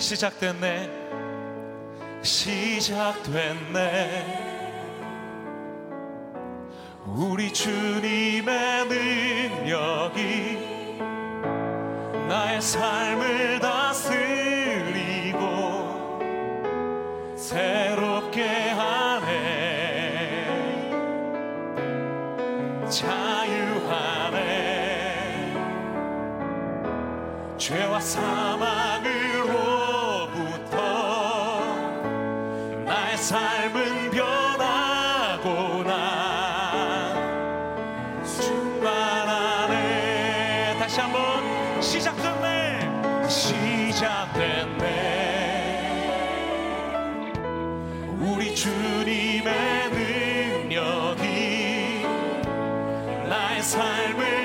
시작됐네. 시작됐네. 우리 주님의 능력이 나의 삶을 다 삶을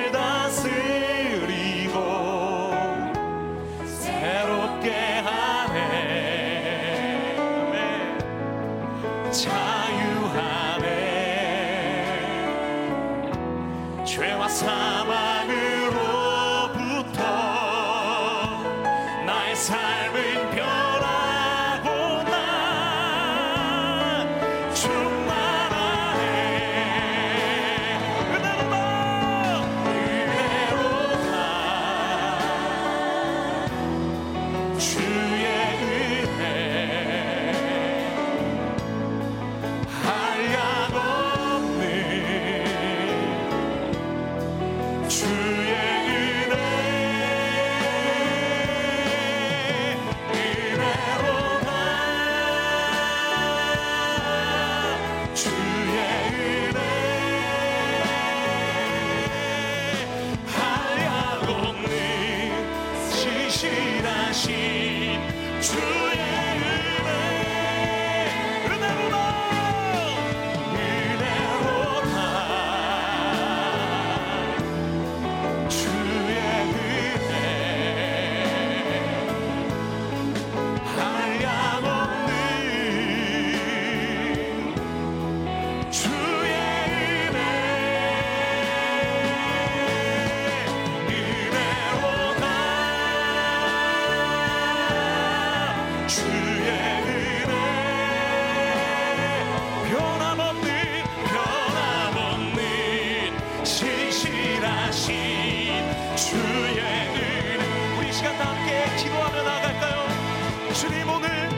우리 시간 다 함께 기도하며 나아갈까요? 주님 오늘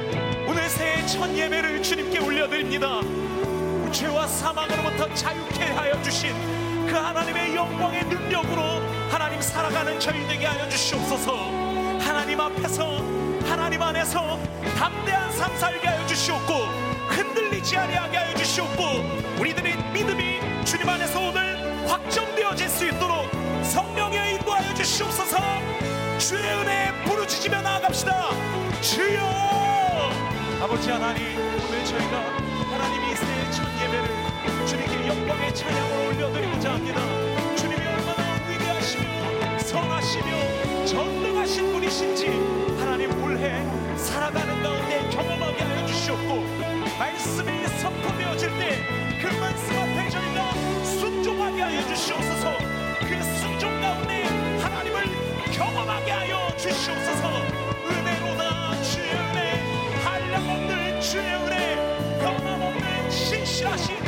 오늘 새해 첫 예배를 주님께 올려드립니다. 죄와 사망으로부터 자유케 하여 주신 그 하나님의 영광의 능력으로 하나님 살아가는 저희 되게 하여 주시옵소서. 하나님 앞에서 하나님 안에서 담대한 삶 살게 하여 주시옵고 흔들리지 아니하게 하여 주시옵고 우리들의 믿음이 주님 안에서 오늘 확정되어질 수 있도록 성령의 인도하여 주시옵소서. 주의 은혜에 부르짖으며 나아갑시다. 주여! 아버지 하나님 오늘 저희가 하나님이 새해 첫 예배를 주님께 영광의 찬양을 올려드리고자 합니다. 주님이 얼마나 위대하시며 선하시며 전능하신 분이신지 하나님 올해 살아가는 가운데 경험하게 하여 주시옵고 말씀이 선포되어질 때그 말씀 신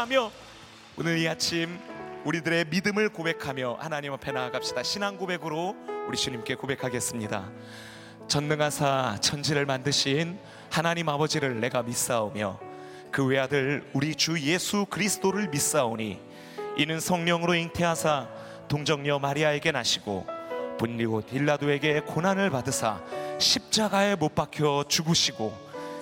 신뢰하며 오늘 이 아침 우리들의 믿음을 고백하며 하나님 앞에 나아갑시다. 신앙 고백으로 우리 주님께 고백하겠습니다. 전능하사 천지를 만드신 하나님 아버지를 내가 믿사오며 그 외아들 우리 주 예수 그리스도를 믿사오니 이는 성령으로 잉태하사 동정녀 마리아에게 나시고 분리고 딜라도에게 고난을 받으사 십자가에 못 박혀 죽으시고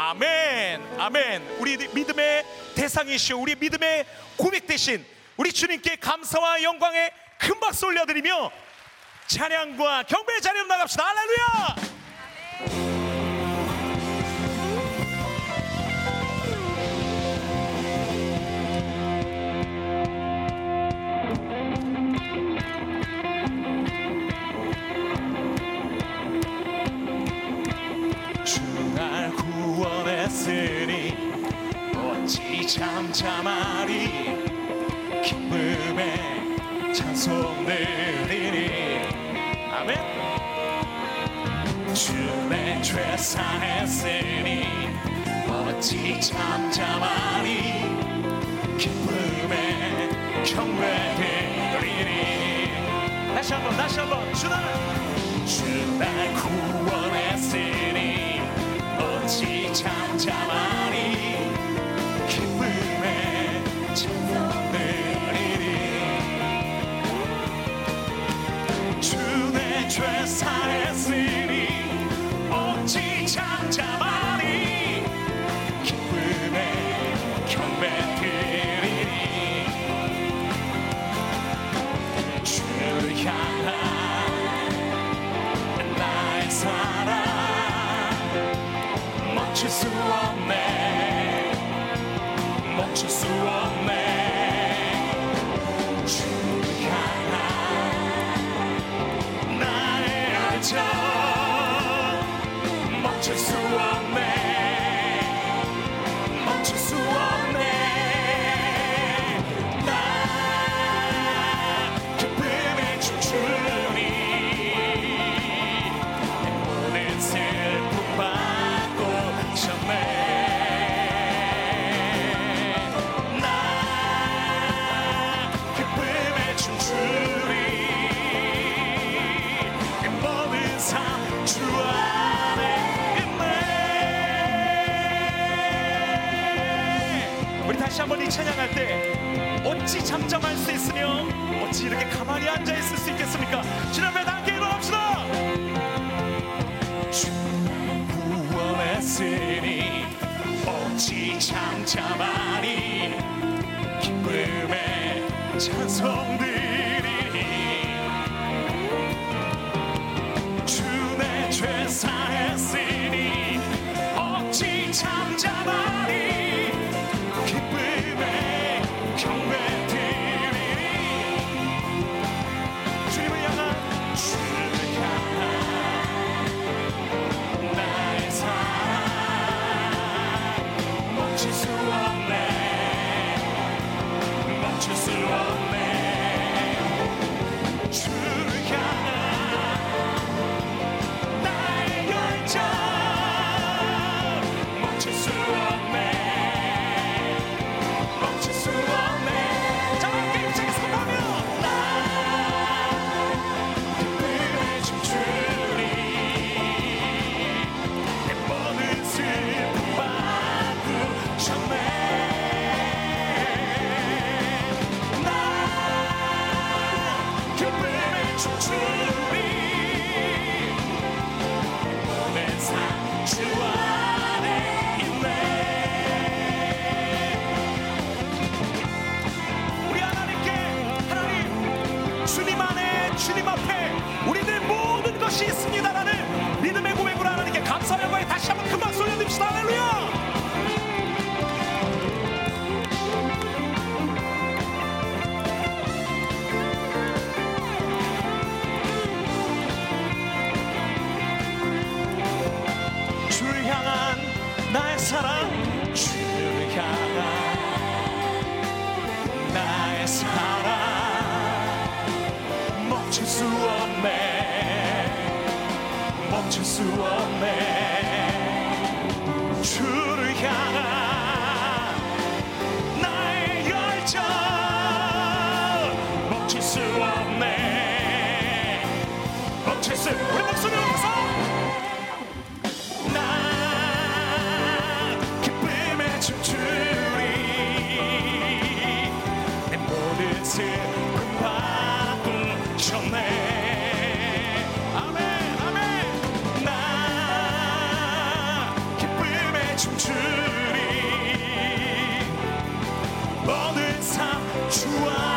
아멘 아멘. 우리 믿음의 대상이시오 우리 믿음의 고백 대신 우리 주님께 감사와 영광의 큰 박수 올려드리며 찬양과 경배 자리로 나갑시다. 할렐루야! 주날 구원했으니 어찌 잠잠하리? 기쁨에 찬송 드리니. 아멘. 주내 죄 사했으니 어찌 잠잠하리? 기쁨에 경배 드리니. 다시 한번 다시 한번 주날 주날 구원했 잠잠 때 어찌 잠잠할 수 있으며 어찌 이렇게 가만히 앉아 있을 수 있겠습니까? 주님 앞에 함께 일어납시다. 주 구원했으니 어찌 잠잠하니 기쁨에 찬송드리니 주내 죄 사했으니 어찌 잠잠하니 사랑 주를 향한 나의 사랑. 멈출 수 없네. 멈출 수 없네. 주를 향한 나의 열정. 멈출 수 없네. 멈출 수 우리 목소리 올 모든 삶주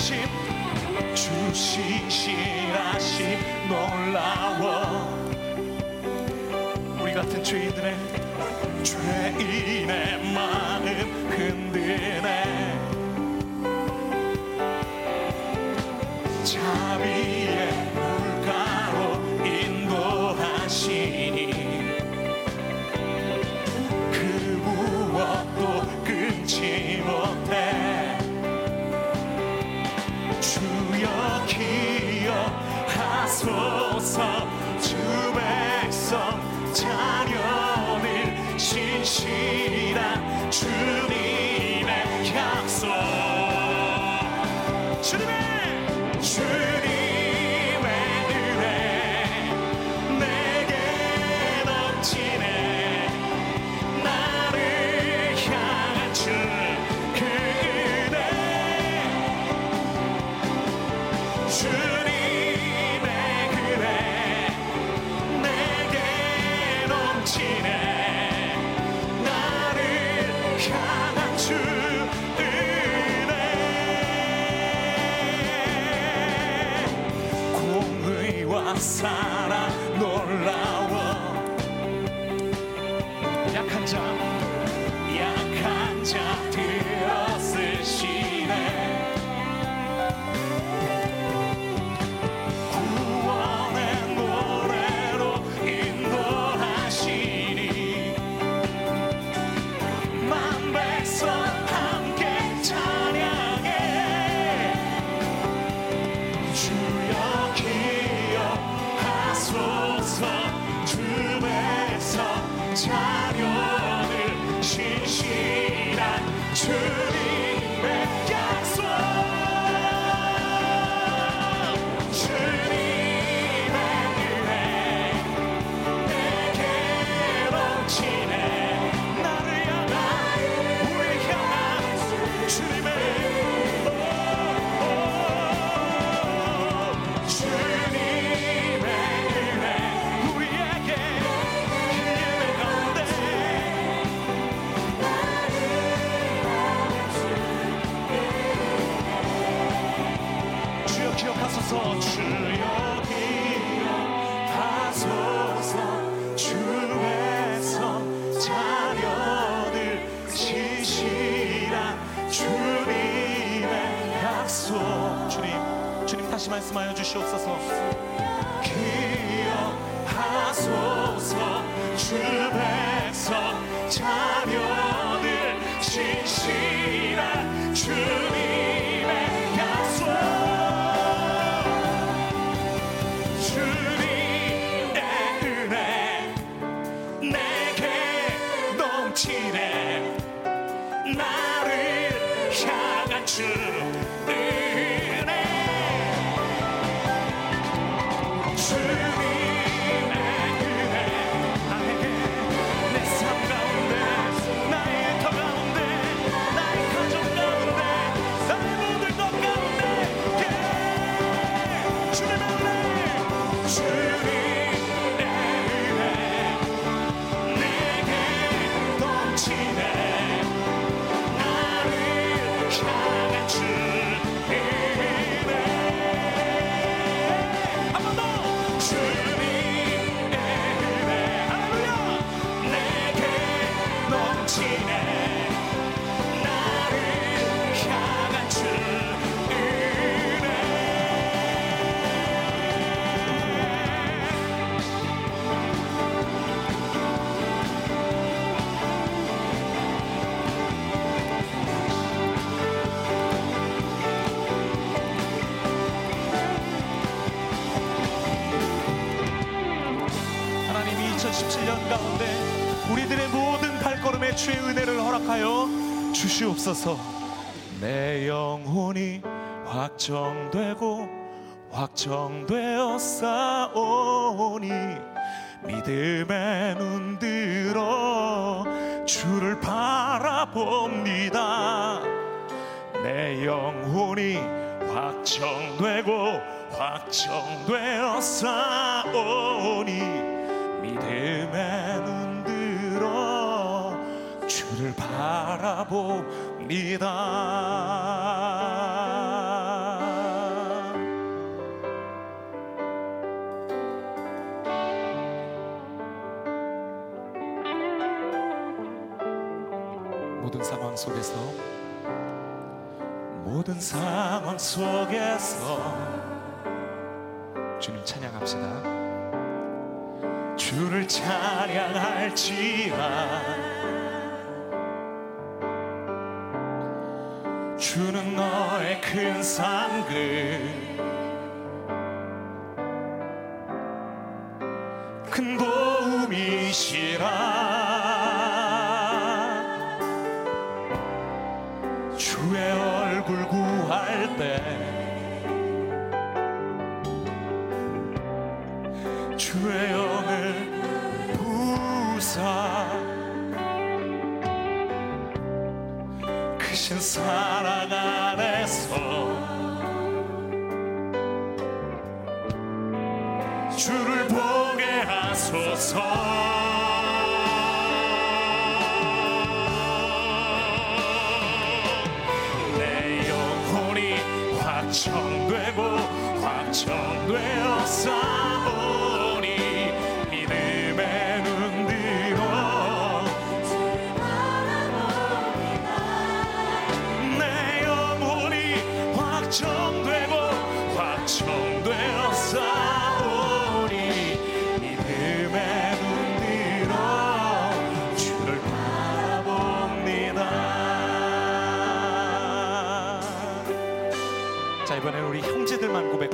하심 주 신실하심 놀라워. 우리 같은 죄인들의 죄인의 마음 흔드네. 자비 기억하소서 주 백성 자녀들 신실한 주님의 약속. 주님의 주 기억하소서. 주여 기억하소서. 주에서 자녀들 시시한 주님의 약속. 주님 주님 다시 말씀하여 주시옵소서. 기억하소서. 주 백성 자녀들 신실한 주님 주의 은혜를 허락하여 주시옵소서. 내 영혼이 확정되고 확정되어 싸오니 믿음에 눈들어 주를 바라봅니다. 내 영혼이 확정되고 확정되어 싸오니 믿음에 주를 바라봅니다. 모든 상황 속에서 모든 상황 속에서 주님 찬양합시다. 주를 찬양할지라 주는 너의 큰 상급 확정되고 확정되어. 싸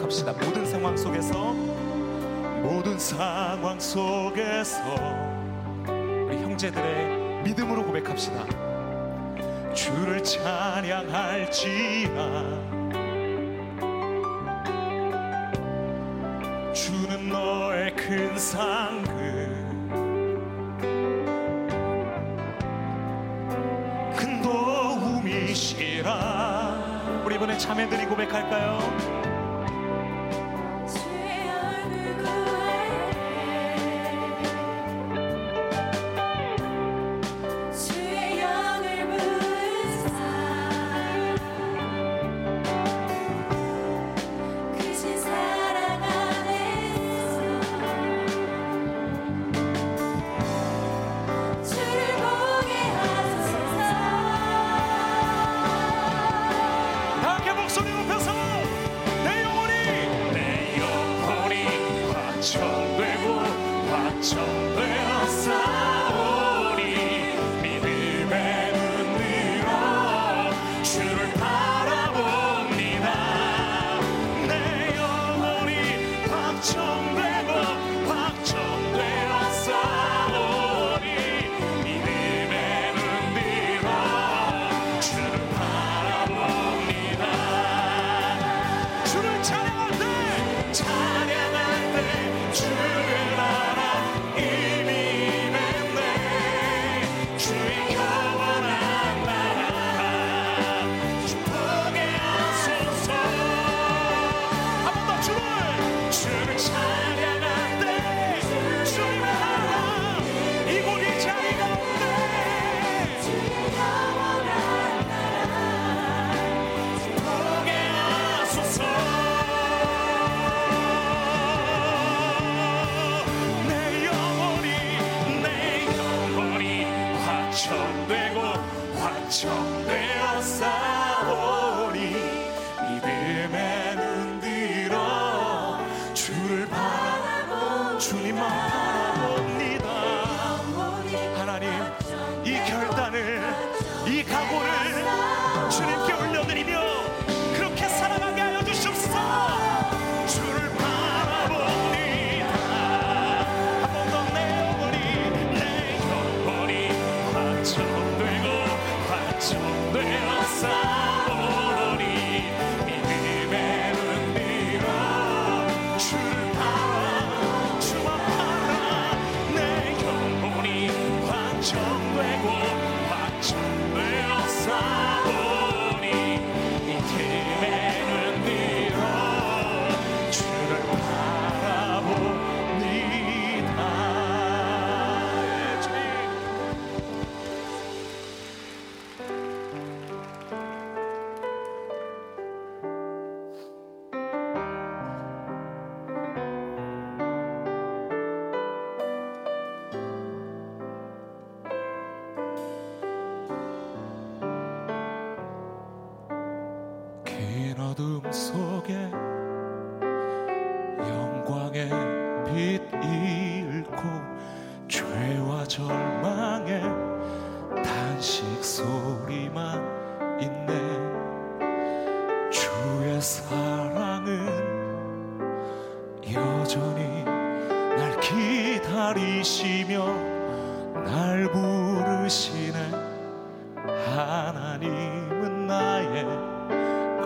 고백합시다. 모든 상황 속에서 모든 상황 속에서 우리 형제들의 믿음으로 고백합시다. 주를 찬양할지라 주는 너의 큰 상급 큰 도움이시라 우리 이번에 자매들이 고백할까요? 화청되고 화청되었사오.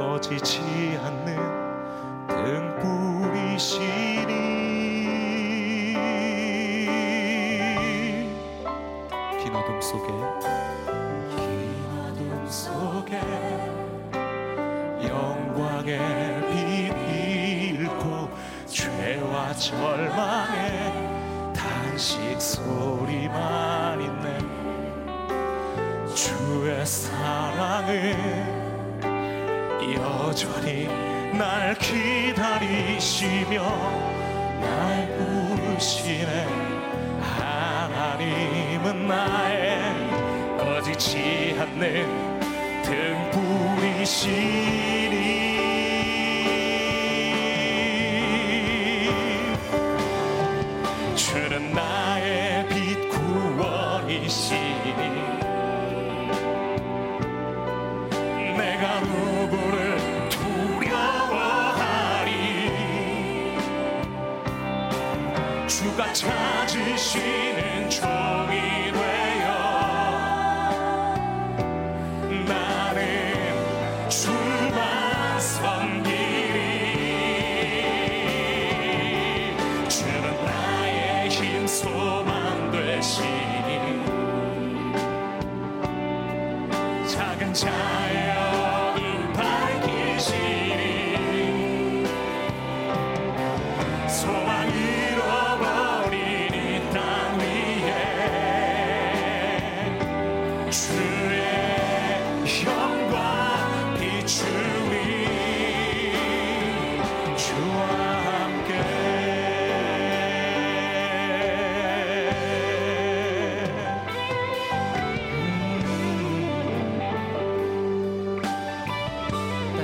꺼지지 않는 등불이시니 긴 어둠 속에 긴 어둠 속에 영광의 빛 잃고 죄와 절망의 단식 소리만 있네. 주의 사랑을 여전히 날 기다리시며 날 부르시네. 하나님은 나의 꺼지지 않는 등불이시니. 주는 나의 빛 구원이시니. 주가 찾으시는 종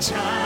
time.